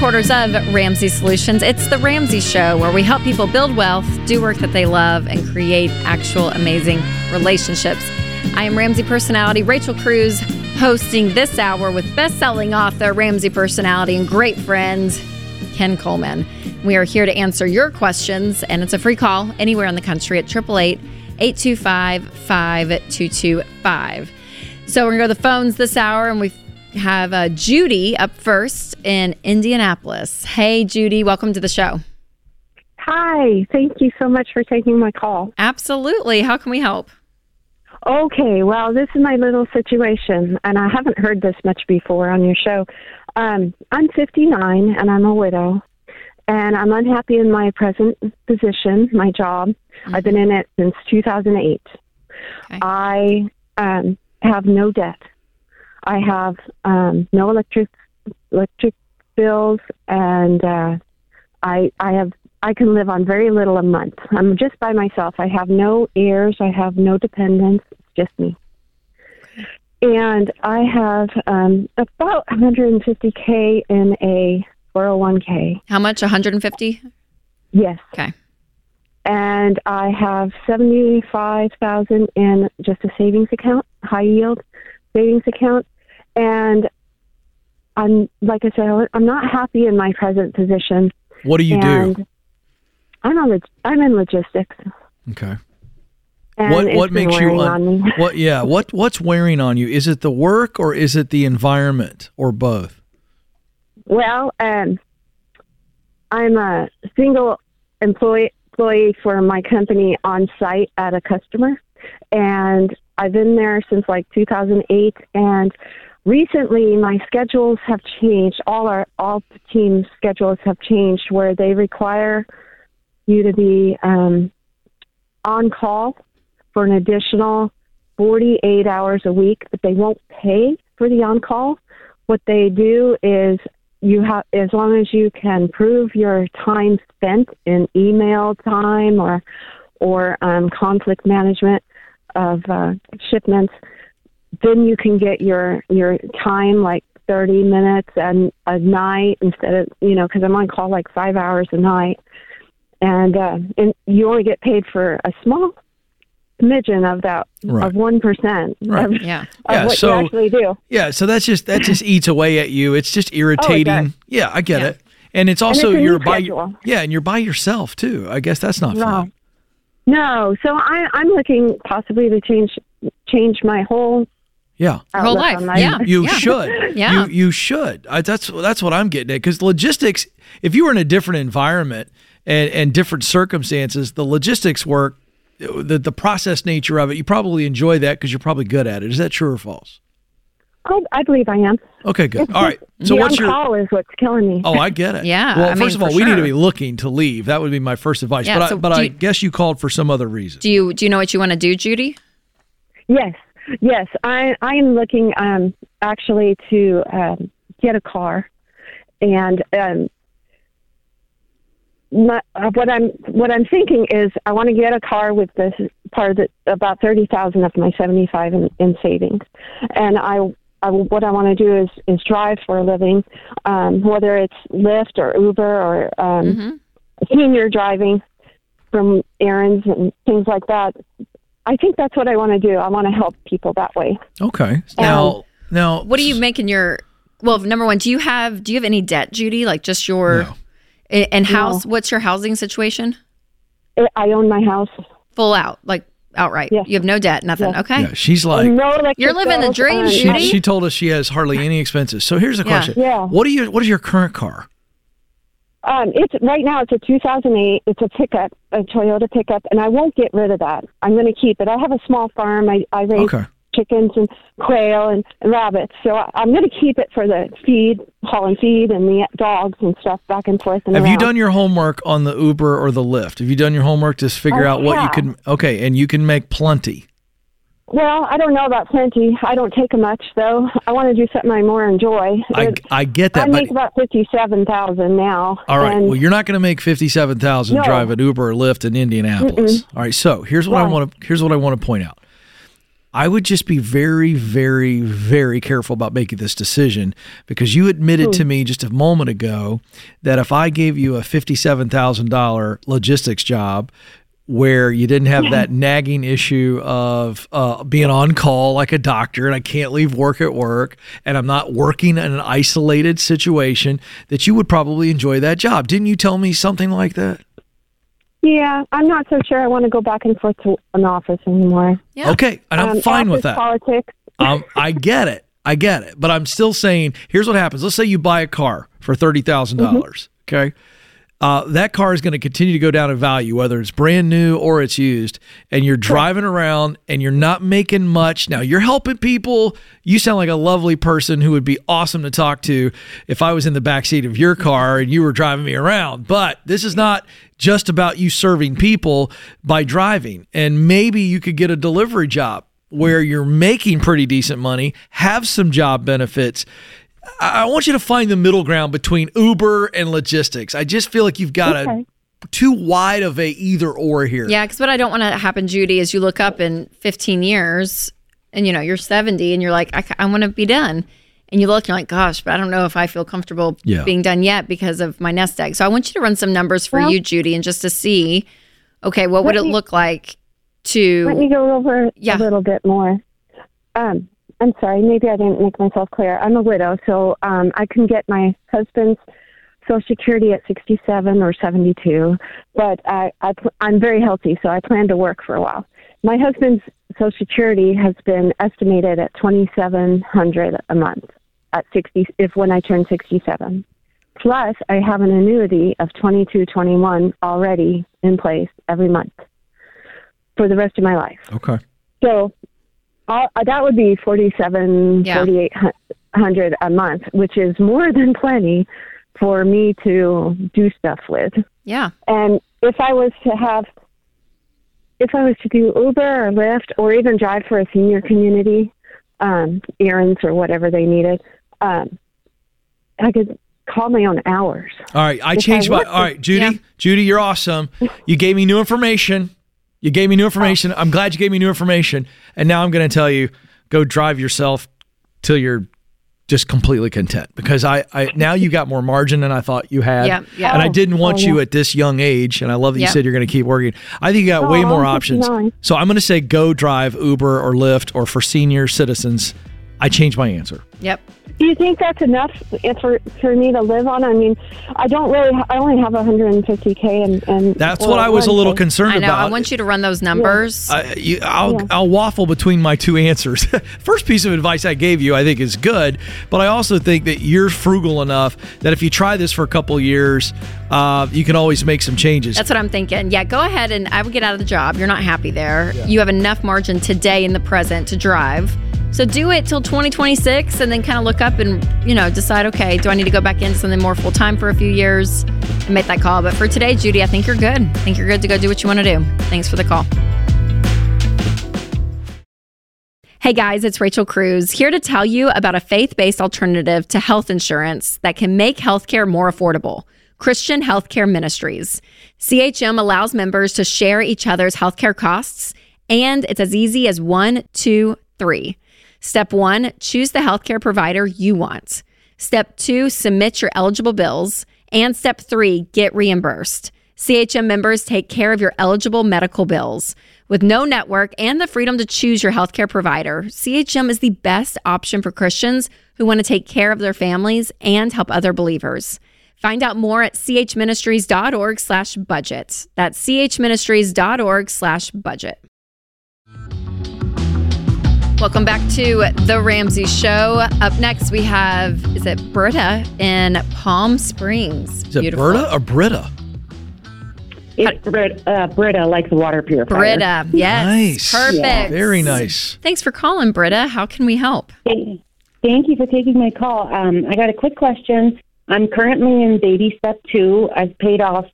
headquarters of Ramsey Solutions. It's the Ramsey Show, where we help people build wealth, do work that they love, and create actual amazing relationships. I am Ramsey personality Rachel Cruz, hosting this hour with best-selling author, Ramsey personality, and great friend Ken Coleman. We are here to answer your questions, and it's a free call anywhere in the country at 888 825 5225. So we're going to go to the phones this hour, and we have uh, Judy up first in Indianapolis. Hey, Judy, welcome to the show. Hi, thank you so much for taking my call. Absolutely. How can we help? Okay, well, this is my little situation, and I haven't heard this much before on your show. Um, I'm 59 and I'm a widow, and I'm unhappy in my present position, my job. Mm-hmm. I've been in it since 2008. Okay. I um, have no debt. I have um, no electric electric bills, and uh, I I have I can live on very little a month. I'm just by myself. I have no heirs. I have no dependents. It's just me. And I have um, about 150k in a 401k. How much? 150? Yes. Okay. And I have 75,000 in just a savings account, high yield savings account. And I'm, like I said, I'm not happy in my present position. What do you and do? I'm on, I'm in logistics. Okay. And what what makes you un- what yeah what what's wearing on you is it the work or is it the environment or both well um i'm a single employee employee for my company on site at a customer and i've been there since like 2008 and recently my schedules have changed all our all team schedules have changed where they require you to be um on call for an additional 48 hours a week, but they won't pay for the on call. What they do is you have, as long as you can prove your time spent in email time or or um, conflict management of uh, shipments, then you can get your your time like 30 minutes and a night instead of you know because I'm on call like five hours a night, and uh, and you only get paid for a small smidgen of that Right. of one percent Right. of, Yeah. of Yeah, what so- you actually do. yeah so that's just that just eats away at you it's just irritating does. yeah I get Yeah. it and it's also it's you're by schedule. yeah and you're by yourself too I guess that's not No. fun No, so I, I'm looking possibly to change change my whole yeah Your whole oh, life. on life. Yeah. you should. Yeah. You you should. I, that's that's what I'm getting at. Because logistics, if you were in a different environment and, and different circumstances, the logistics work, the the process nature of it, you probably enjoy that because you're probably good at it. Is that true or false? Oh, I believe I am. Okay, good. All right. So the what's your? call is what's killing me. Oh, I get it. Yeah, Well, I first mean, of all, for we need to be looking to leave. That would be my first advice. Yeah, but so I, but I you- guess you called for some other reason. Do you do you know what you want to do, Judy? Yes, yes. I I am looking um actually to um, get a car, and um, my, uh, what I'm what I'm thinking is I want to get a car with this part of the about thirty thousand of my seventy five in, in savings, and I. I, what I want to do is is drive for a living, um, whether it's Lyft or Uber or um, Mm-hmm. senior driving from errands and things like that. I think that's what I want to do. I want to help people that way. Okay. Now now What do you make in your well, number one, do you have do you have any debt, Judy? Like just your No. and house what's your housing situation? I- I own my house. Full out, like outright. Yes. You have no debt, nothing. Yes. Okay. Yeah, she's like no electric You're living the dream, um, she, Judy. she told us she has hardly any expenses. So here's a Yeah. question. Yeah. What do you what is your current car? Um, it's right now. It's a 2008. It's a pickup, a Toyota pickup, and I won't get rid of that. I'm going to keep it. I have a small farm. I, I raise Okay. chickens and quail and, and rabbits, so I, I'm going to keep it for the feed, hauling feed, and the dogs and stuff back and forth. And Have you around. done your homework on the Uber or the Lyft? Have you done your homework to figure I out what you can? Okay, and you can make plenty. Well, I don't know about plenty. I don't take much though. I want to do something I more enjoy. I, It- I get that. I make about fifty-seven thousand now. all right. Well, you're not going to make fifty-seven thousand No. driving Uber or Lyft in Indianapolis. All right. So here's what I want to here's what I want to point out. I would just be very, very, very careful about making this decision because you admitted to hmm. me just a moment ago that if I gave you a $57,000 logistics job where you didn't have that nagging issue of uh, being on call like a doctor and I can't leave work at work and I'm not working in an isolated situation, that you would probably enjoy that job. Didn't you tell me something like that? Yeah, I'm not so sure I want to go back and forth to an office anymore. Yeah. Okay, and I'm Um, fine with that. Politics. um, I get it. I get it. But I'm still saying, here's what happens. Let's say you buy a car for thirty dollars. Okay. Uh, that car is going to continue to go down in value, whether it's brand new or it's used. And you're driving around and you're not making much. Now you're helping people. You sound like a lovely person who would be awesome to talk to if I was in the backseat of your car and you were driving me around. But this is not just about you serving people by driving. And maybe you could get a delivery job where you're making pretty decent money, have some job benefits. I I want you to find the middle ground between Uber and logistics. I just feel like you've got Okay. a too wide of a either or here. Yeah, because what I don't want to happen, Judy, is you look up in 15 years and you know you're 70 and you're like, I, I want to be done, and you look, you're like, gosh, but I don't know if I feel comfortable Yeah. being done yet because of my nest egg. So I want you to run some numbers for Well- you, Judy, and just to see, okay, what would Let it look like to? Let me go over Yeah. a little bit more. Um, I'm sorry, maybe I didn't make myself clear. I'm a widow, so um, I can get my husband's Social Security at 67 or 72, but I, I pl- I'm very healthy, so I plan to work for a while. My husband's Social Security has been estimated at 2,700 a month at 60 if when I turn 67. Plus, I have an annuity of 2221 already in place every month for the rest of my life. Okay. So uh, that would be forty-seven, Yeah. forty-eight hundred a month, which is more than plenty for me to do stuff with. Yeah, And if I was to have, if I was to do Uber or Lyft or even drive for a senior community, um, errands or whatever they needed, um, I could call my own hours. All right. I If I changed my. All right, Judy. Yeah. Judy, you're awesome. You gave me new information. You gave me new information. Oh. I'm glad you gave me new information. And now I'm going to tell you go drive yourself till you're just completely content because I, I now you got more margin than I thought you had. And I Oh, didn't want oh, you yeah. at this young age. And I love that you said you're going to keep working. I think you got oh, way Oh, more I'm options. 59. So I'm going to say go drive Uber or Lyft or for senior citizens. I changed my answer. yep. Do you think that's enough for for me to live on? I mean, I don't really. I only have 150k, and and That's well, what I was a little one- concerned I know. about. I want you to run those numbers. I, you, I'll Yeah. I'll waffle between my two answers. First piece of advice I gave you, I think, is good, but I also think that you're frugal enough that if you try this for a couple of years, uh, you can always make some changes. That's what I'm thinking. Yeah, go ahead and I would get out of the job. You're not happy there. You have enough margin today in the present to drive. So do it till 2026 and then kind of look up and, you know, decide, okay, do I need to go back into something more full time for a few years and make that call? But for today, Judy, I think you're good. I think you're good to go do what you want to do. Thanks for the call. Hey guys, it's Rachel Cruz here to tell you about a faith based alternative to health insurance that can make healthcare more affordable Christian Healthcare Ministries. CHM allows members to share each other's healthcare costs, and it's as easy as one, two, three. Step one, choose the healthcare provider you want. Step two, submit your eligible bills. And step three, get reimbursed. CHM members take care of your eligible medical bills. With no network and the freedom to choose your healthcare provider, CHM is the best option for Christians who want to take care of their families and help other believers. Find out more at chministries.org slash budget. That's chministries.org slash budget. Welcome back to The Ramsey Show. Up next, we have, is it Britta in Palm Springs? is it Berta or Britta? It's Brit, uh, Brita, like the water purifier. Britta, yes. Nice. Perfect. Very nice. Thanks for calling, Britta. How can we help? Thank thank you for taking my call. Um, I got a quick question. I'm currently in baby step two. I've paid off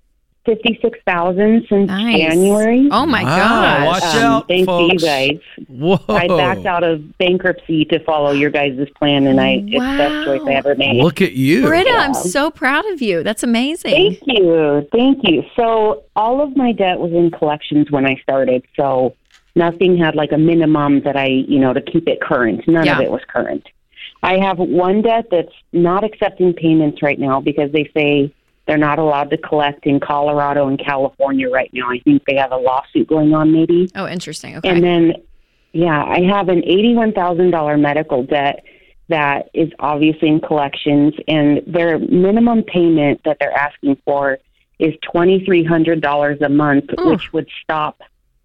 fifty six thousand since Nice. January. Oh my Wow, gosh. watch Um, out, thanks folks. you guys. Whoa. I backed out of bankruptcy to follow your guys' plan, and I it's the best choice I ever made. Look at you. Britta, I'm so proud of you. That's amazing. Thank you, thank you. So all of my debt was in collections when I started. So Nothing had like a minimum that I, you know, to keep it current. None Yeah. of it was current. I have one debt that's not accepting payments right now because they say they're not allowed to collect in Colorado and California right now. I think they have a lawsuit going on, maybe. Oh, interesting. Okay. And then, yeah, I have an eighty-one thousand dollar medical debt that is obviously in collections, and their minimum payment that they're asking for is twenty-three hundred dollars a month, Ooh. which would stop,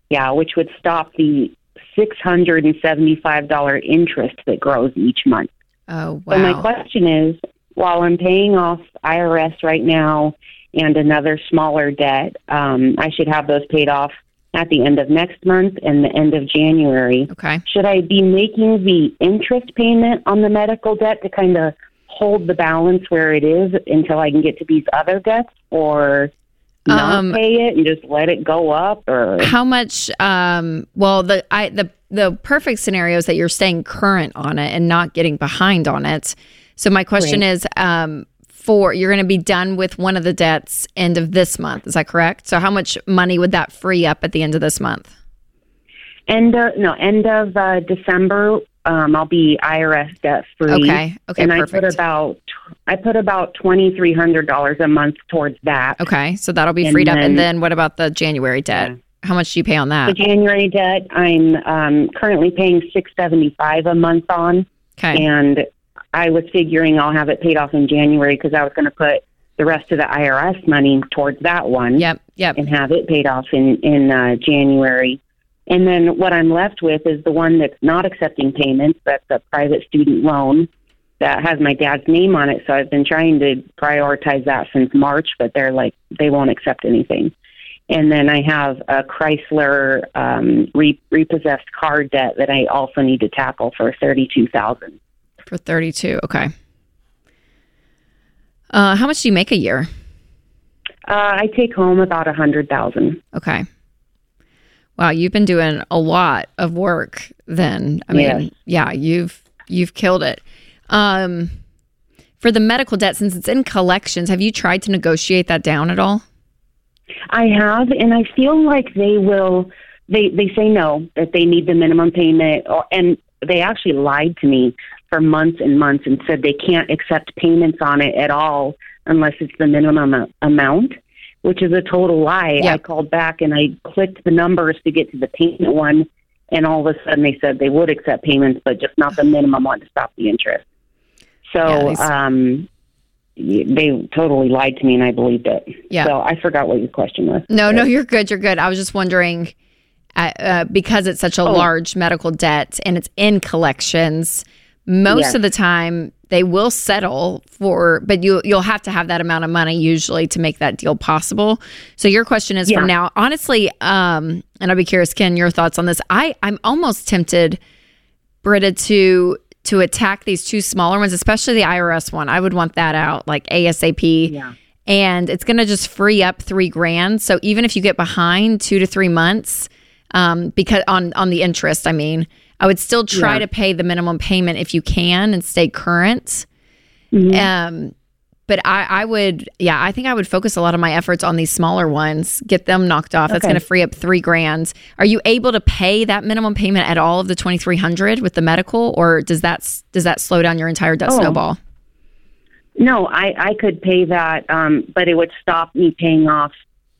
yeah, which would stop the six hundred and seventy-five dollar interest that grows each month. oh, wow. So my question is, while I'm paying off IRS right now and another smaller debt, um, I should have those paid off at the end of next month and the end of January. Okay. Should I be making the interest payment on the medical debt to kind of hold the balance where it is until I can get to these other debts, or not Um, pay it and just let it go up? Or How much? Um, well, the I the the perfect scenario is that you're staying current on it and not getting behind on it. So my question is, um, for you're going to be done with one of the debts end of this month. Is that correct? So how much money would that free up at the end of this month? end of no end of uh, December. Um, I'll be IRS debt free. Okay. Okay. and perfect. I put about I put about twenty three hundred dollars a month towards that. okay. So that'll be And freed up. And then- then what about the January debt? Yeah. How much do you pay on that? The? January debt I'm um, currently paying six seventy five a month on, Okay. and I was figuring I'll have it paid off in January because I was going to put the rest of the IRS money towards that one Yep. Yep. and have it paid off in in uh, January. And then what I'm left with is the one that's not accepting payments. That's a private student loan that has my dad's name on it. So I've been trying to prioritize that since March, but they're like they won't accept anything. And then I have a Chrysler um, re- repossessed car debt that I also need to tackle for thirty two thousand. For 32. Okay. Uh, how much do you make a year? Uh, I take home about a hundred thousand. Okay. Wow, you've been doing a lot of work then. I mean, yeah, you've you've killed it. Um for the medical debt since it's in collections, have you tried to negotiate that down at all? I have, and I feel like they will. They they say no that they need the minimum payment, or, and they actually lied to me for months and months and said they can't accept payments on it at all unless it's the minimum amount, which is a total lie. Yeah. I called back and I clicked the numbers to get to the payment one, and all of a sudden they said they would accept payments, but just not the minimum one to stop the interest. So these- um, they totally lied to me, and I believed it. Yeah. So I forgot what your question was. No, no, you're good. You're good. I was just wondering uh, uh, because it's such a Oh. large medical debt and it's in collections. Most Yes. of the time, they will settle for, but you you'll have to have that amount of money usually to make that deal possible. So your question is Yeah. from now, honestly, um, and I'd be curious, Ken, your thoughts on this. I I'm almost tempted, Britta, to to attack these two smaller ones, especially the IRS one. I would want that out like ASAP Yeah. and it's going to just free up three grand. So even if you get behind two to three months, um, because on on the interest, I mean, I would still try Yeah. to pay the minimum payment if you can and stay current. Mhm. Um, but I, I would, yeah, I think I would focus a lot of my efforts on these smaller ones, get them knocked off. That's going to free up three grand. Are you able to pay that minimum payment at all of the twenty three hundred with the medical, or does that does that slow down your entire debt Oh. snowball? No, I, I could pay that, um, but it would stop me paying off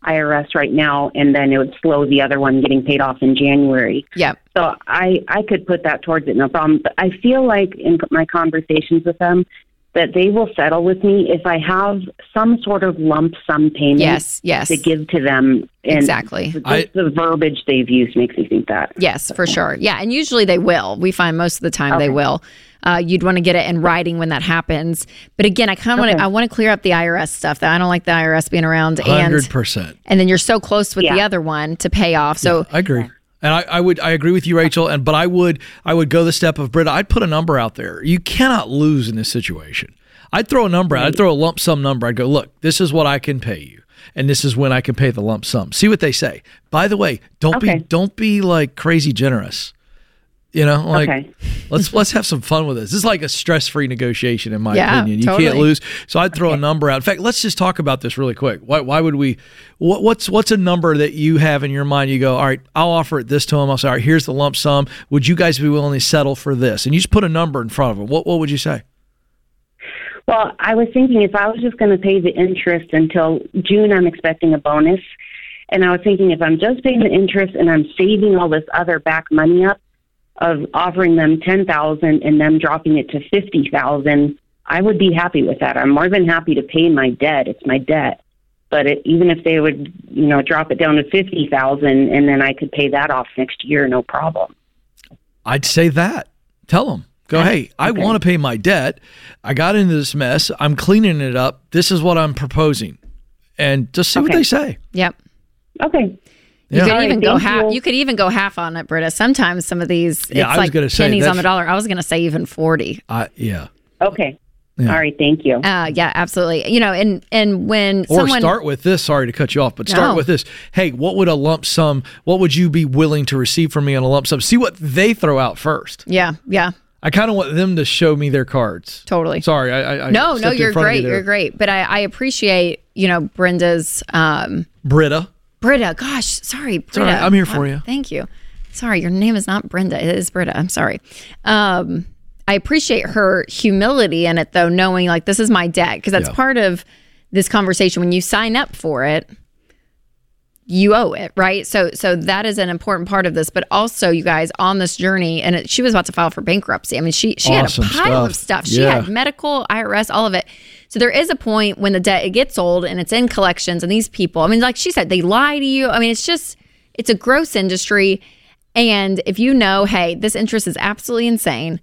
IRS right now, and then it would slow the other one getting paid off in January. Yep. So I, I could put that towards it, no problem. But I feel like in my conversations with them that they will settle with me if I have some sort of lump sum payment Yes. Yes. to give to them. And Exactly. I- the verbiage they've used makes me think that. Yes, for sure. Yeah, and usually they will. We find most of the time they will. Uh, you'd want to get it in writing when that happens. But again, I kind of want to. I want to clear up the IRS stuff. That I don't like the IRS being around, Hundred and percent. and then you're so close with the other one to pay off. So I agree. And I, I would I agree with you, Rachel. And but I would I would go the step of Britta. I'd put a number out there. You cannot lose in this situation. I'd throw a number out. I'd throw a lump sum number. I'd go, look, this is what I can pay you. And this is when I can pay the lump sum. See what they say. By the way, don't Okay. be don't be like crazy generous. You know, like Okay. let's let's have some fun with this. This is like a stress-free negotiation, in my Yeah, opinion. You totally. can't lose. So I'd throw a number out. In fact, let's just talk about this really quick. Why, why would we? What, what's what's a number that you have in your mind? You go, all right, I'll offer it this to him. I'll say, all right, here's the lump sum. Would you guys be willing to settle for this? And you just put a number in front of him. What what would you say? Well, I was thinking if I was just going to pay the interest until June, I'm expecting a bonus. And I was thinking if I'm just paying the interest and I'm saving all this other back money up of offering them 10,000 and them dropping it to 50,000, I would be happy with that. I'm more than happy to pay my debt. It's my debt. But it, even if they would, you know, drop it down to 50,000 and then I could pay that off next year, no problem. I'd say that. Tell them. Go, hey, I Okay. want to pay my debt. I got into this mess. I'm cleaning it up. This is what I'm proposing. And just see what they say. Yep. Okay. You could All right, even go half. you. You could even go half on it, Britta. Sometimes some of these, Yeah, I it's was like gonna say, pennies on the dollar. I was going to say even forty. I, yeah. Okay. Yeah. All right. Thank you. Uh, yeah, absolutely. You know, and and when Or someone start with this. Sorry to cut you off, but start No. with this. Hey, what would a lump sum? What would you be willing to receive from me on a lump sum? See what they throw out first. yeah, yeah, I kind of want them to show me their cards. totally. Sorry, I, I I no, no, you're front you great. You're great. But I, I appreciate you know Brenda's um, Britta. Britta. Gosh, sorry, Britta. right. I'm here for Wow, you. Thank you. Sorry, your name is not Brenda. It is Britta. I'm sorry. Um, I appreciate her humility in it, though, knowing like this is my debt because that's Yeah. part of this conversation. When you sign up for it, you owe it, right? So, so that is an important part of this. But also, you guys on this journey, and it, she was about to file for bankruptcy. I mean, she she Awesome had a pile of stuff. stuff. She Yeah. had medical, IRS, all of it. So there is a point when the debt it gets old and it's in collections, and these people, I mean, like she said, they lie to you. I mean, it's just it's a gross industry. And if you know, hey, this interest is absolutely insane,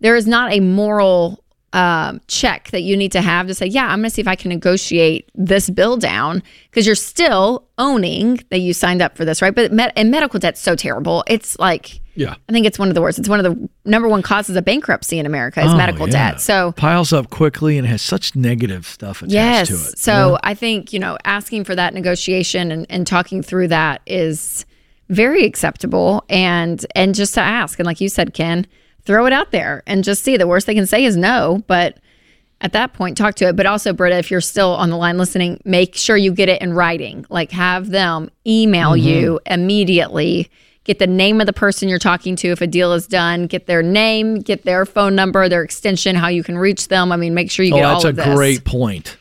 there is not a moral um, check that you need to have to say, yeah, I'm going to see if I can negotiate this bill down because you're still owning that you signed up for this, right? But med- and medical debt's so terrible. It's like, Yeah. I think it's one of the worst. It's one of the number one causes of bankruptcy in America is Oh, medical yeah. debt. So it piles up quickly and has such negative stuff attached yes, to it. so I think you know asking for that negotiation and, and talking through that is very acceptable, and and just to ask and like you said, Ken, throw it out there and just see. The worst they can say is no, but at that point talk to it but also britta if you're still on the line listening make sure you get it in writing like have them email Mm-hmm. you immediately get the name of the person you're talking to if a deal is done get their name get their phone number their extension how you can reach them i mean make sure you Oh, get all of this That's a great point.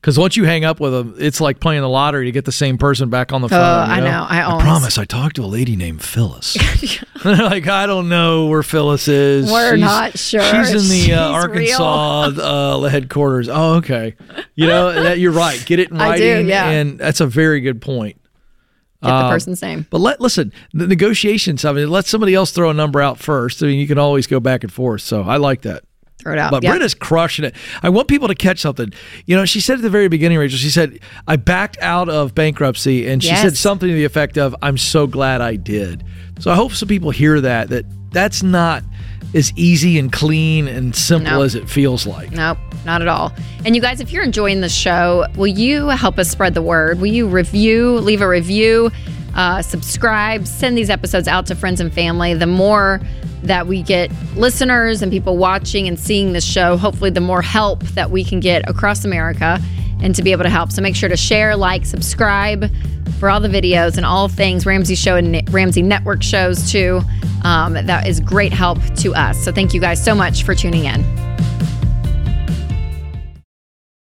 Because once you hang up with them, it's like playing the lottery to get the same person back on the phone. Oh, you I know. I always- promise. I talked to a lady named Phyllis. Like, I don't know where Phyllis is. We're She's- not sure. She's in the She's uh, Arkansas uh, headquarters. Oh, okay. You know, that, you're right. Get it in writing. I do, yeah. And that's a very good point. Get the um, person's name But let listen, the negotiations. I mean, let somebody else throw a number out first. I mean, you can always go back and forth. So I like that. throw it out But Yep. Britta's crushing it. I want people to catch something. You know, she said at the very beginning, Rachel, she said, I backed out of bankruptcy. And she said something to the effect of, I'm so glad I did. So I hope some people hear that, that that's not as easy and clean and simple No. as it feels like. Nope, not at all. And you guys, if you're enjoying the show, will you help us spread the word? Will you review, leave a review, uh, subscribe, send these episodes out to friends and family? The more that we get listeners and people watching and seeing this show, hopefully, the more help that we can get across America and to be able to help. So make sure to share, like, subscribe for all the videos and all things Ramsey Show and Ramsey Network shows too. Um, that is great help to us. So thank you guys so much for tuning in.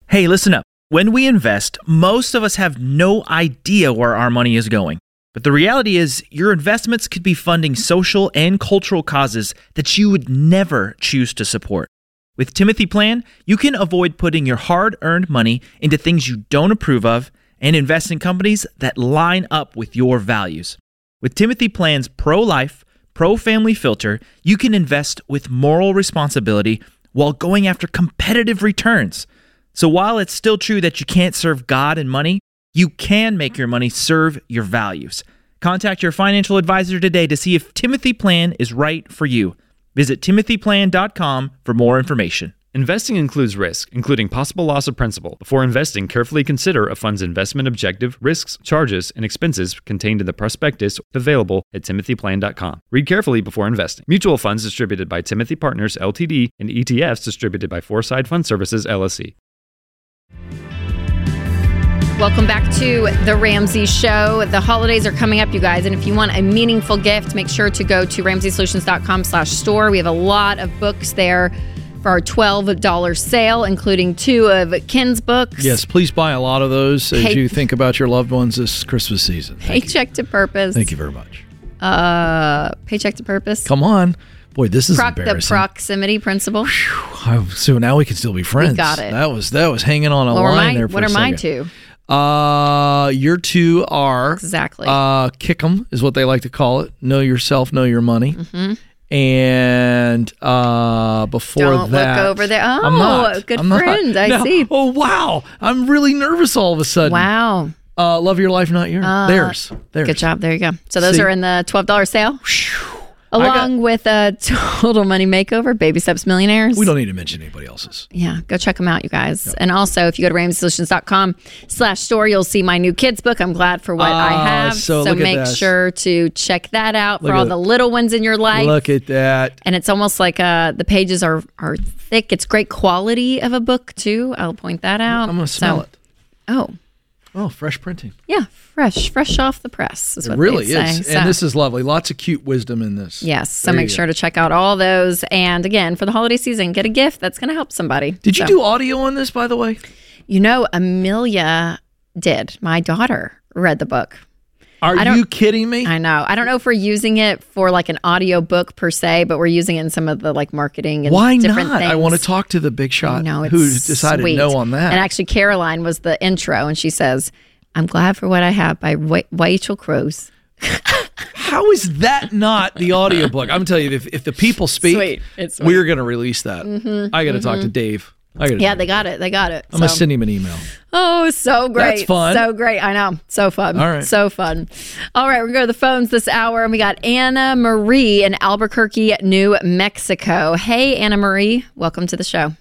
Hey, listen up. When we invest, most of us have no idea where our money is going. But the reality is, your investments could be funding social and cultural causes that you would never choose to support. With Timothy Plan, you can avoid putting your hard earned money into things you don't approve of and invest in companies that line up with your values. With Timothy Plan's pro life, pro family filter, you can invest with moral responsibility while going after competitive returns. So while it's still true that you can't serve God and money, you can make your money serve your values. Contact your financial advisor today to see if Timothy Plan is right for you. Visit timothyplan.com for more information. Investing includes risk, including possible loss of principal. Before investing, carefully consider a fund's investment objective, risks, charges, and expenses contained in the prospectus available at timothyplan.com. Read carefully before investing. Mutual funds distributed by Timothy Partners Ltd. and ETFs distributed by Foreside Fund Services LLC. Welcome back to the Ramsey Show. The holidays are coming up, you guys, and if you want a meaningful gift, make sure to go to ramseysolutions.com/store. We have a lot of books there for our $12 sale, including two of Ken's books. Yes, please buy a lot of those as Hey- you think about your loved ones this Christmas season. Thank you. Paycheck to Purpose. Thank you very much. Uh, Paycheck to Purpose. Come on. Boy, this is Proc- the proximity principle. I- so now we can still be friends. got it. That was that was hanging on a What line my, there for what are second. two? Uh, your two are Exactly. uh, kick 'em is what they like to call it. Know yourself, know your money. Mm-hmm. And uh, before Don't that, look over there. I'm Oh, not. good I'm not. I see. Oh wow, I'm really nervous all of a sudden. wow. Uh, love your life, not yours. Uh, Theirs. Theirs. Good job. There you go. So those See? are in the $12 sale. I got- Along with a total money makeover, Baby Steps Millionaires. We don't need to mention anybody else's. Yeah, go check them out, you guys. And also, if you go to ramseysolutions.com slash store, you'll see my new kids book. I'm glad for what I Ah, have. so So, make sure to check that out Look for all the little ones in your life. Look at that. and it's almost like uh, the pages are, are thick. It's great quality of a book, too. I'll point that out. I'm gonna smell So- it. Oh, Oh, fresh printing. yeah, fresh, fresh off the press. Is It really is. say. And So- this is lovely. Lots of cute wisdom in this. Yes, so There make sure go. to check out all those. And again, for the holiday season, get a gift that's going to help somebody. Did you do audio on this, by the way? You know, Amelia did. My daughter read the book. Are you kidding me? I know. I don't know if we're using it for like an audio book per se, but we're using it in some of the like marketing and Why different not? things. I want to talk to the big shot No, who decided sweet. no on that. And actually, Caroline was the intro, and she says, "I'm glad for what I have" by Wa- Rachel Cruz. How is that not the audiobook? I'm telling you, if, if the people speak, Sweet. It's we're going to release that. Mm-hmm. I got to talk to mm-hmm. Dave. I got. Yeah, they got it. They got it. I'm gonna send him an email. Oh, so great. That's fun. So great. I know. So fun. All right. So fun. All right. We're going to the phones this hour. And we got Anna Marie in Albuquerque, New Mexico. Hey, Anna Marie. Welcome to the show.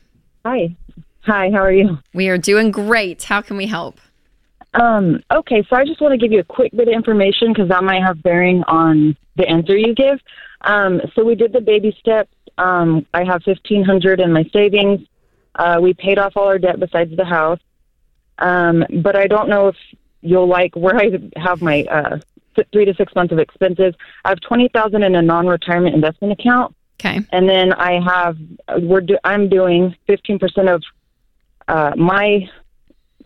Hi. Hi, how are you? We are doing great. How can we help? Um, okay, so I just want to give you a quick bit of information because that might have bearing on the answer you give. Um, so we did the baby steps. Um, I have fifteen hundred in my savings. Uh, we paid off all our debt besides the house. Um, but I don't know if you'll like where I have my uh, th- three to six months of expenses. I have twenty thousand in a non-retirement investment account. Okay. and then I have we're do, I'm doing 15% of uh, my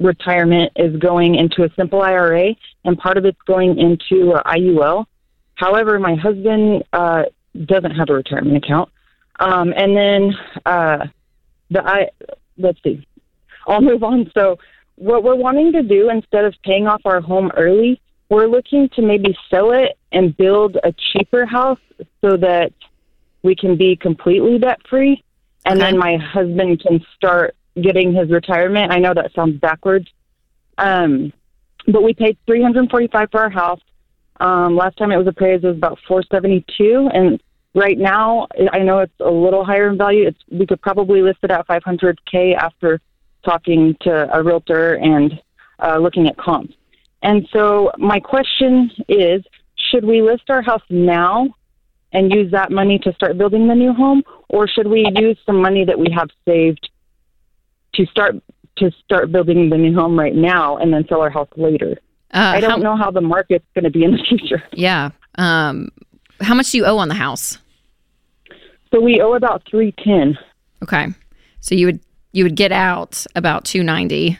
retirement is going into a simple IRA, and part of it's going into uh, IUL. However, my husband uh, doesn't have a retirement account, um, and then uh, the I let's see, I'll move on. So, what we're wanting to do instead of paying off our home early, we're looking to maybe sell it and build a cheaper house so that we can be completely debt free and Okay. then my husband can start getting his retirement. I know that sounds backwards. Um but we paid 345 for our house. Um last time it was appraised it was about 472 and right now I know it's a little higher in value. It's we could probably list it at 500k after talking to a realtor and uh looking at comps. And so my question is should we list our house now and use that money to start building the new home, or should we use some money that we have saved to start to start building the new home right now and then sell our house later? Uh, I don't how- know how the market's going to be in the future. Yeah. Um, how much do you owe on the house? So we owe about three ten. Okay. So you would you would get out about 290.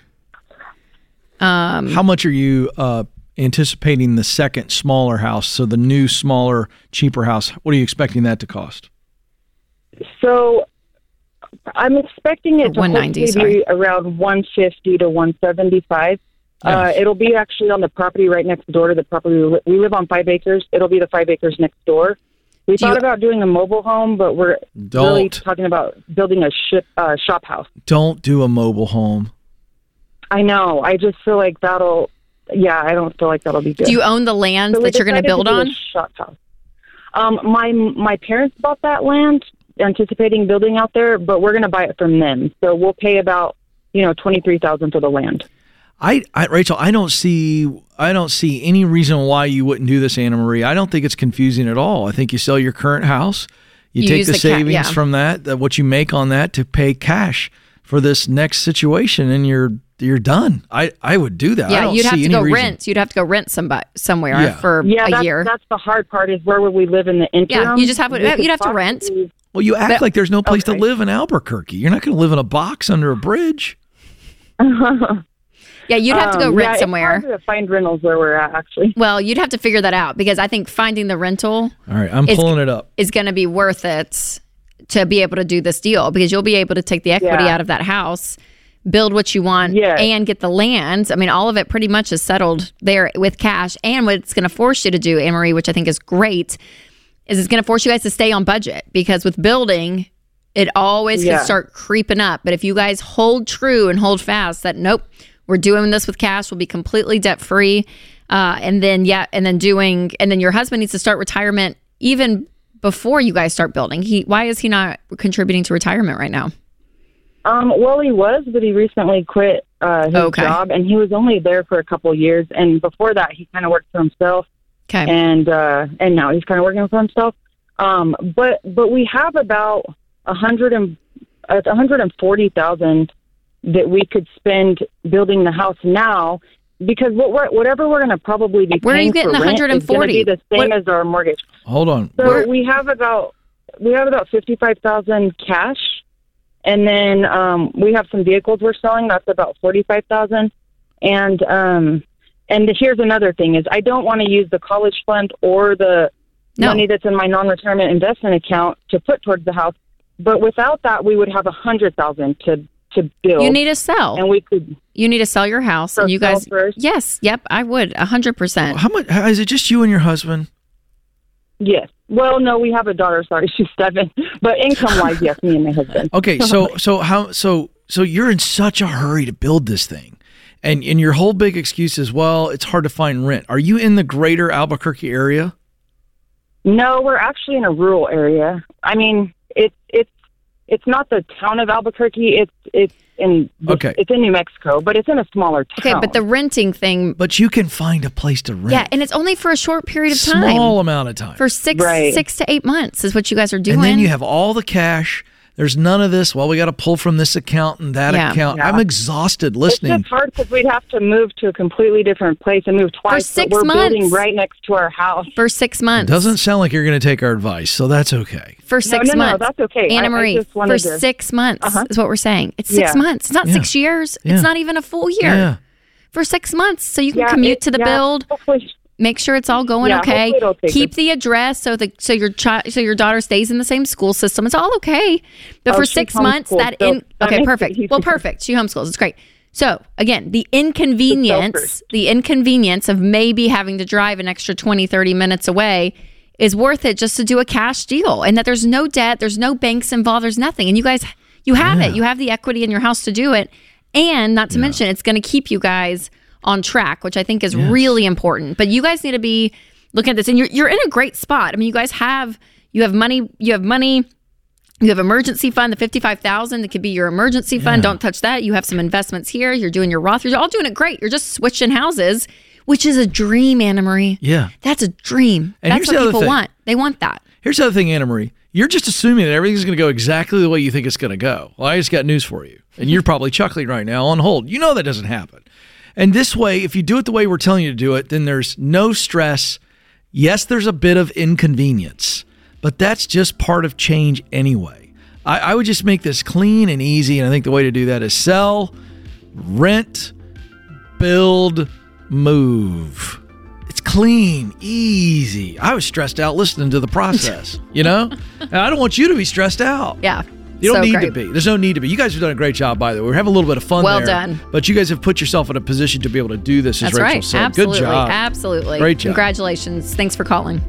Um, How much are you uh, anticipating the second smaller house? So the new, smaller, cheaper house. What are you expecting that to cost? So I'm expecting it to 190, hopefully be around 150 to 175. Uh, it'll be actually on the property right next door to the property. We live on five acres. It'll be the five acres next door. We Do you- thought about doing a mobile home, but we're really talking about building a ship, uh, shop house. Don't do a mobile home. I know. I just feel like that'll. Yeah, I don't feel like that'll be good. do you own the land So that you're going to build on? shop house. Um, my my parents bought that land anticipating building out there, but we're going to buy it from them. So we'll pay about you know twenty three thousand for the land. I, I Rachel, I don't see I don't see any reason why you wouldn't do this, Anna Marie. I don't think it's confusing at all. I think you sell your current house, you, You take use the the ca- savings yeah. from that, that what you make on that to pay cash for this next situation, and you're you're done. I I would do that. I Yeah, don't you'd have to go reason. rent. You'd have to go rent somebody somewhere Yeah. for Yeah, a that's, year. that's the hard part is where would we live in the interim? Yeah, you just have to, you'd have to rent. Well, you act But- like there's no place Okay. to live in Albuquerque. You're not going to live in a box under a bridge. yeah, you'd have to go Um, rent yeah, somewhere. It's hard to find rentals where we're at, actually. Well, you'd have to figure that out because I think finding the rental All right, I'm It's- pulling it up. is going to be worth it to be able to do this deal because you'll be able to take the equity Yeah. out of that house, build what you want, Yes. and get the land. I mean, all of it pretty much is settled there with cash. And what it's going to force you to do, Anne which I think is great, is it's going to force you guys to stay on budget because with building, it always Yeah. can start creeping up. But if you guys hold true and hold fast that nope, we're doing this with cash, we'll be completely debt free. Uh, and then yeah, and then doing and then your husband needs to start retirement even before you guys start building. He why is he not contributing to retirement right now? Um, well, he was, but he recently quit uh, his Okay. job, and he was only there for a couple years. And before that, he kind of worked for himself, Okay. and uh, and now he's kind of working for himself. Um, but but we have about a hundred and a hundred and forty thousand that we could spend building the house now. Because what we're, whatever we're going to probably be Where are you paying getting for the rent is going to 140? be the same What- as our mortgage. Hold on. So Where- we have about we have about fifty five thousand cash, and then um, we have some vehicles we're selling. That's about forty five thousand, and um, and here's another thing: is I don't want to use the college fund or the No. money that's in my non retirement investment account to put towards the house. But without that, we would have a hundred thousand to to build. You need to sell. and we could You need to sell your house, and you guys. first? Yes. Yep. I would a hundred percent. How much is it? Just you and your husband? yes. Well, no, we have a daughter. Sorry, she's seven. But income wise, yes, me and my husband. Okay, so so how so so you're in such a hurry to build this thing, and and your whole big excuse is well, it's hard to find rent. Are you in the greater Albuquerque area? No, we're actually in a rural area. I mean, it's it's it's not the town of Albuquerque. It's it's in the- Okay. It's in New Mexico, but it's in a smaller town. Okay, but the renting thing. But you can find a place to rent. Yeah, and it's only for a short period of time. small amount of time. For six Right. six to eight months is what you guys are doing. and then you have all the cash. There's none of this. Well, we got to pull from this account and that Yeah. account. Yeah. I'm exhausted listening. it's listening. just hard because we'd have to move to a completely different place and move twice. For six but we're building months. right next to our house. for six It months. doesn't sound like you're going to take our advice, so that's okay. for six no, no, months. that's okay. I- I Anna Marie, just wanted for to- six months Uh-huh. is what we're saying. It's six Yeah. months. It's not Yeah. six years. Yeah. It's not even a full year. Yeah. For six months, so you can Yeah, commute it- to the yeah, build. Hopefully, Make sure it's all going Yeah, okay. hopefully it'll Keep the address so the so your child so your daughter stays in the same school system. It's all okay. But Oh, for six months, that so in that okay, makes perfect. Well, perfect. She homeschools. It's great. So again, the inconvenience, the inconvenience of maybe having to drive an extra 20, 30 minutes away is worth it just to do a cash deal. And that there's no debt, there's no banks involved, there's nothing. And you guys you have it. You have the equity in your house to do it. And not to mention it's gonna keep you guys on track, which I think is really important. But you guys need to be looking at this and you're you're in a great spot. I mean, you guys have you have money, you have money you have emergency fund, the fifty-five thousand. That could be your emergency fund. Don't touch that. You have some investments here. You're doing your Roth. You're all doing it great. You're just switching houses, which is a dream, Anna Marie. Yeah. That's a dream. And That's what people thing. want. They want that. Here's the other thing, Anna Marie. You're just assuming that everything's going to go exactly the way you think it's going to go. Well, I just got news for you. And you're probably chuckling right now on hold. You know that doesn't happen. And this way, if you do it the way we're telling you to do it, then there's no stress. Yes, there's a bit of inconvenience, but that's just part of change anyway. I, I would just make this clean and easy. And I think the way to do that is sell, rent, build, move. It's clean, easy. I was stressed out listening to the process, you know? And I don't want you to be stressed out. Yeah. You don't So need great. to be. There's no need to be. You guys have done a great job, by the way. We're having a little bit of fun Well there. done. But you guys have put yourself in a position to be able to do this, as That's Rachel right. said. Absolutely. Good job. Absolutely. Great job. Congratulations. Thanks for calling.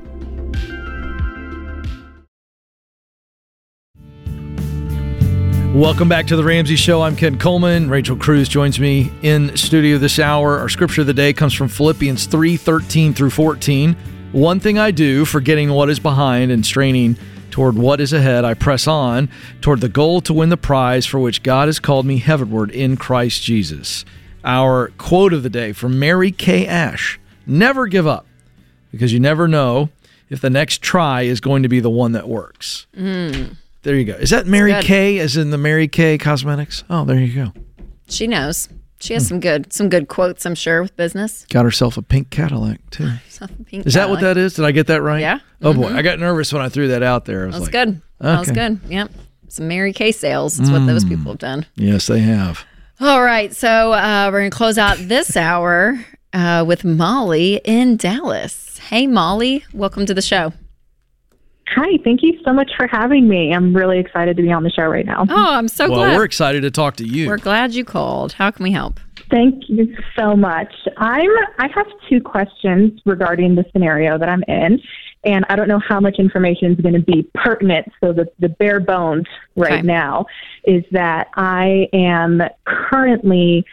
Welcome back to the Ramsey Show. I'm Ken Coleman. Rachel Cruz joins me in studio this hour. Our scripture of the day comes from Philippians 3 13 through 14. One thing I do, forgetting what is behind and straining Toward what is ahead, I press on toward the goal to win the prize for which God has called me heavenward in Christ Jesus. Our quote of the day from Mary Kay Ash Never give up because you never know if the next try is going to be the one that works. Mm. There you go. Is that Mary good. Kay, as in the Mary Kay Cosmetics? Oh, there you go. She knows. She has some good some good quotes, I'm sure, with business. Got herself a pink Cadillac, too. Pink Is that what that is? Did I get that right? Yeah. Oh, boy. I got nervous when I threw that out there. I was That was like, good. That was good. Yep. Some Mary Kay sales. That's what those people have done. Yes, they have. All right. So uh, we're going to close out this hour uh, with Molly in Dallas. Hey, Molly. Welcome to the show. Hi, thank you so much for having me. I'm really excited to be on the show right now. Oh, I'm so well, glad. we're excited to talk to you. We're glad you called. How can we help? Thank you so much. I'm I have two questions regarding the scenario that I'm in, and I don't know how much information is going to be pertinent. So the the bare bones right Okay. now is that I am currently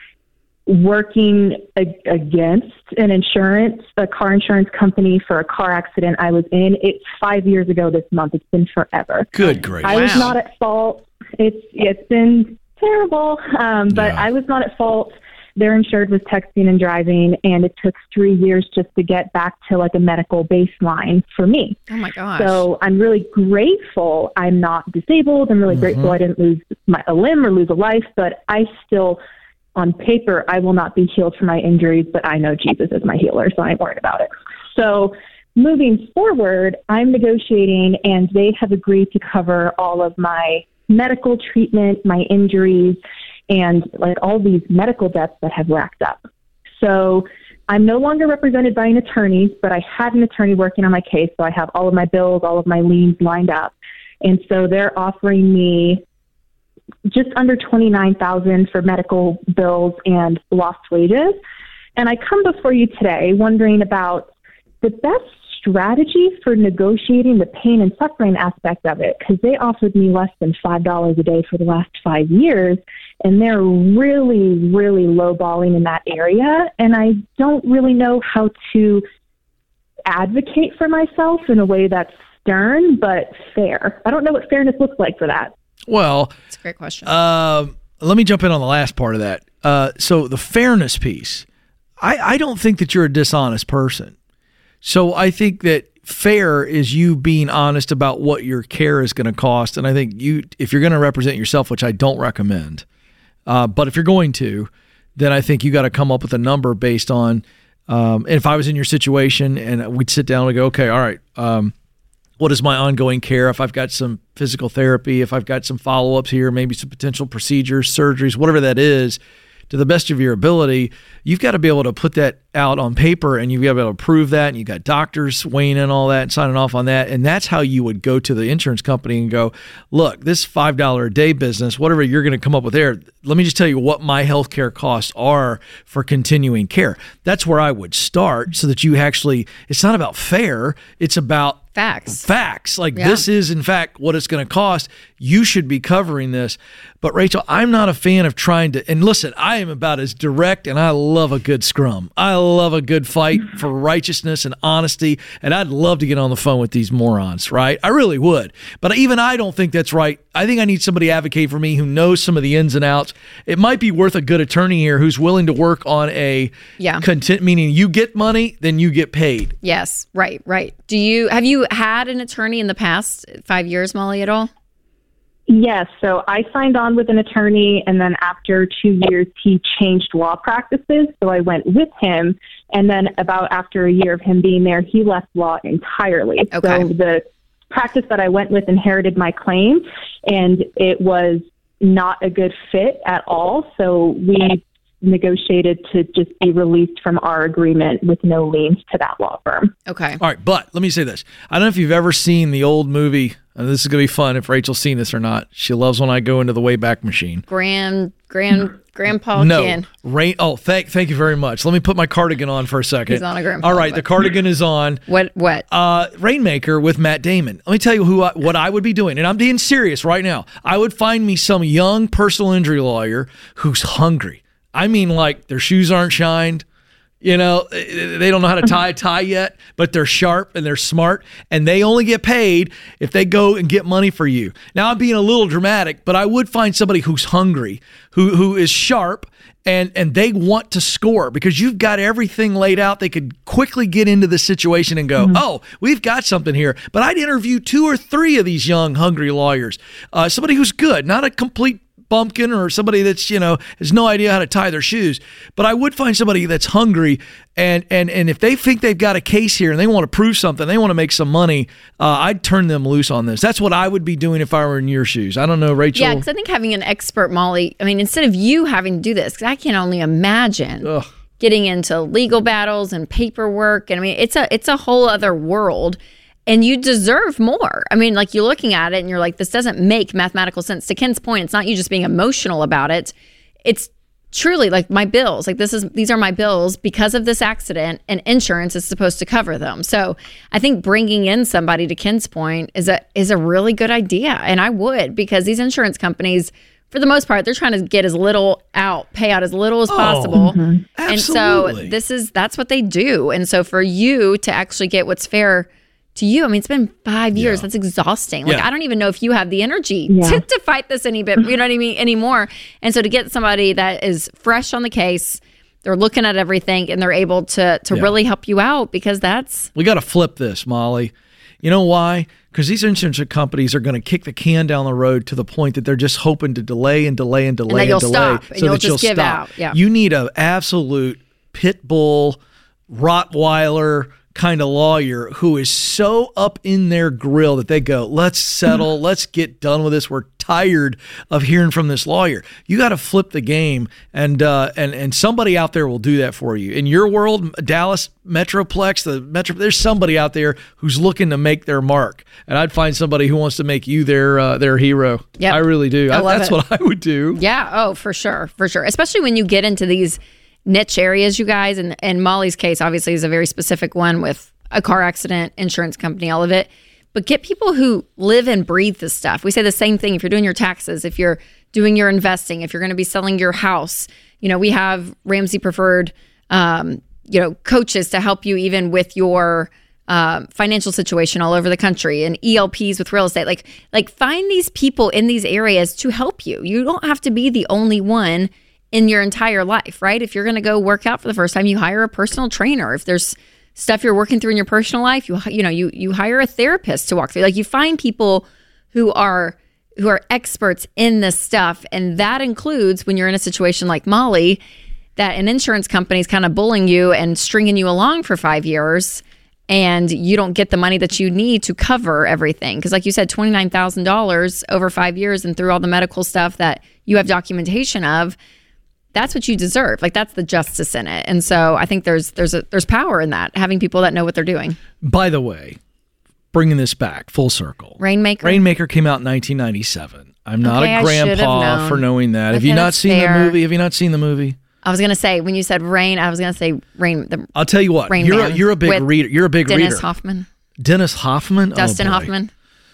working ag- against an insurance, a car insurance company for a car accident I was in. It's five years ago this month. It's been forever. Good grief. I was not at fault. It's it's been terrible, um, but Yeah. I was not at fault. Their insured was texting and driving, and it took three years just to get back to like a medical baseline for me. Oh, my gosh. So I'm really grateful I'm not disabled. I'm really grateful I didn't lose my, a limb or lose a life, but I still, on paper, I will not be healed from my injuries, but I know Jesus is my healer, so I ain't worried about it. So moving forward, I'm negotiating, and they have agreed to cover all of my medical treatment, my injuries, and like all these medical debts that have racked up. So I'm no longer represented by an attorney, but I had an attorney working on my case, so I have all of my bills, all of my liens lined up. And so they're offering me just under 29,000 for medical bills and lost wages. And I come before you today wondering about the best strategy for negotiating the pain and suffering aspect of it because they offered me less than $5 a day for the last 5 years and they're really really lowballing in that area and I don't really know how to advocate for myself in a way that's stern but fair. I don't know what fairness looks like for that. Well, it's a great question. um, let me jump in on the last part of that. Uh, so the fairness piece, I, I don't think that you're a dishonest person. So I think that fair is you being honest about what your care is going to cost. And I think you, if you're going to represent yourself, which I don't recommend, uh, but if you're going to, then I think you got to come up with a number based on. Um, if I was in your situation and we'd sit down and go, okay, all right, um, what is my ongoing care? If i've got some physical therapy if i've got some follow-ups here maybe some potential procedures surgeries whatever that is to the best of your ability you've got to be able to put that out on paper and you've got to be able to prove that and you've got doctors weighing in all that and signing off on that and that's how you would go to the insurance company and go look this five dollar a day business whatever you're going to come up with there let me just tell you what my healthcare costs are for continuing care that's where i would start so that you actually it's not about fair it's about Facts. facts. Like Yeah. this is in fact what it's going to cost. You should be covering this. But Rachel, I'm not a fan of trying to and listen, I am about as direct and I love a good scrum. I love a good fight for righteousness and honesty and I'd love to get on the phone with these morons, right? I really would. But even I don't think that's right. I think I need somebody to advocate for me who knows some of the ins and outs. It might be worth a good attorney here who's willing to work on a Yeah. content meaning you get money, then you get paid. yes. Right. Right. Do you have you had an attorney in the past five years, Molly, at all? Yes, so I signed on with an attorney, and then after two years, he changed law practices. So I went with him, and then about after a year of him being there, he left law entirely. Okay. So the practice that I went with inherited my claim, and it was not a good fit at all. So we negotiated to just be released from our agreement with no liens to that law firm. Okay. All right, but let me say this. I don't know if you've ever seen the old movie. And this is going to be fun if Rachel's seen this or not. She loves when I go into the Wayback Machine. Grand, grand, Grandpa no, Ken. rain. Oh, thank, thank you very much. Let me put my cardigan on for a second. He's on a grandpa, All right, the cardigan is on. What? What? Uh, Rainmaker with Matt Damon. Let me tell you who I, what I would be doing, and I'm being serious right now. I would find me some young personal injury lawyer who's hungry. I mean, like their shoes aren't shined, You know, they don't know how to tie a tie yet, but they're sharp and they're smart, and they only get paid if they go and get money for you. Now, I'm being a little dramatic, but I would find somebody who's hungry, who who is sharp, and and they want to score because you've got everything laid out. They could quickly get into the situation and go, "Oh, we've got something here." But I'd interview two or three of these young, hungry lawyers. Uh, somebody who's good, not a complete bumpkin or somebody that's you know has no idea how to tie their shoes but i would find somebody that's hungry and and and if they think they've got a case here and they want to prove something they want to make some money uh, i'd turn them loose on this that's what i would be doing if i were in your shoes i don't know rachel Yeah, because I think having an expert, Molly, I mean, instead of you having to do this, 'cause I can only imagine Ugh. getting into legal battles and paperwork. And I mean, it's a it's a whole other world. And you deserve more. I mean, like you're looking at it and you're like, this doesn't make mathematical sense. To Ken's point, it's not you just being emotional about it. It's truly like my bills. Like this is these are my bills because of this accident, and insurance is supposed to cover them. So I think bringing in somebody to Ken's point is a is a really good idea, and I would because these insurance companies. For the most part, they're trying to get as little out, pay out as little as oh, possible. Mm-hmm. And so this is that's what they do. And so for you to actually get what's fair to you, I mean, it's been five years. That's exhausting. Like Yeah. I don't even know if you have the energy Yeah. to, to fight this any bit. You know what I mean? Anymore. And so to get somebody that is fresh on the case, they're looking at everything and they're able to to Yeah. really help you out because that's we got to flip this molly you know why because these insurance companies are going to kick the can down the road to the point that they're just hoping to delay and delay and delay then and, delay stop, and you'll that just you'll give stop. out. Yeah. You need an absolute pit bull, Rottweiler kind of lawyer who is so up in their grill that they go, let's settle, let's get done with this. We're tired of hearing from this lawyer. You got to flip the game, and uh, and and somebody out there will do that for you. In your world, Dallas Metroplex, the Metro, there's somebody out there who's looking to make their mark, and I'd find somebody who wants to make you their uh, their hero. Yeah, I really do. I love that's it. what I would do. Yeah. Oh, for sure. For sure. Especially when you get into these niche areas, you guys. And, and Molly's case, obviously, is a very specific one with a car accident, insurance company, all of it. But get people who live and breathe this stuff. We say the same thing if you're doing your taxes, if you're doing your investing, if you're going to be selling your house. You know, we have Ramsey preferred, um, you know, coaches to help you even with your um, financial situation all over the country and ELPs with real estate. Like, like find these people in these areas to help you. You don't have to be the only one in your entire life, right? If you're going to go work out for the first time, you hire a personal trainer. If there's stuff you're working through in your personal life, you you know you you hire a therapist to walk through. Like you find people who are who are experts in this stuff, and that includes when you're in a situation like Molly, that an insurance company is kind of bullying you and stringing you along for five years and you don't get the money that you need to cover everything. Because, like you said, $29,000 over five years and through all the medical stuff that you have documentation of, that's what you deserve. Like that's the justice in it. And so I think there's there's a, there's power in that having people that know what they're doing. By the way, bringing this back full circle. Rainmaker. Rainmaker came out in 1997. I'm not Okay, a grandpa known. for knowing that. Have you not seen fair. the movie? Have you not seen the movie? I was gonna say when you said rain, I was gonna say rain. The I'll tell you what. Rain you're a, you're a big reader. You're a big Dennis reader. Hoffman, Dennis Hoffman. Oh, Dustin boy. Hoffman.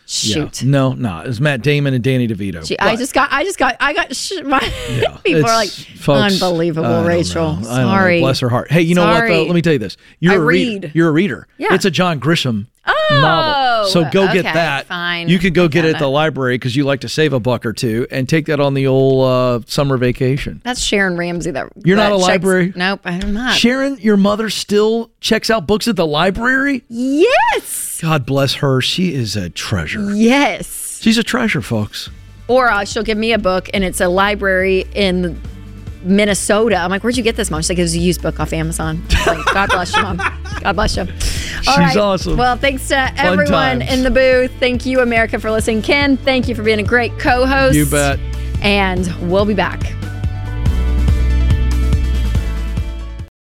Yeah. Shoot. No, no. It was Matt Damon and Danny DeVito. Gee, I just got, I just got, I got. Sh- my Yeah, people are like, folks, unbelievable, Rachel. know. I don't know. Sorry. Bless her heart. Hey, you know what though? Let me tell you this. You're I a reader. read. You're a reader. Yeah. It's a John Grisham Oh, novel. So go get that. fine. You can go I get it at the library because you like to save a buck or two and take that on the old uh, summer vacation. That's Sharon Ramsey. That You're not a checks- library? Nope, I'm not. Sharon, your mother still checks out books at the library? yes, God bless her. She is a treasure. yes. She's a treasure, folks. Or uh, she'll give me a book, and it's a library in Minnesota. I'm like, where'd you get this, mom? She's like, it was a used book off Amazon. Like, God bless you, mom. God bless you. All She's right. awesome. Well, thanks to everyone times. in the booth. Thank you, America, for listening. Ken, thank you for being a great co-host. You bet. And we'll be back.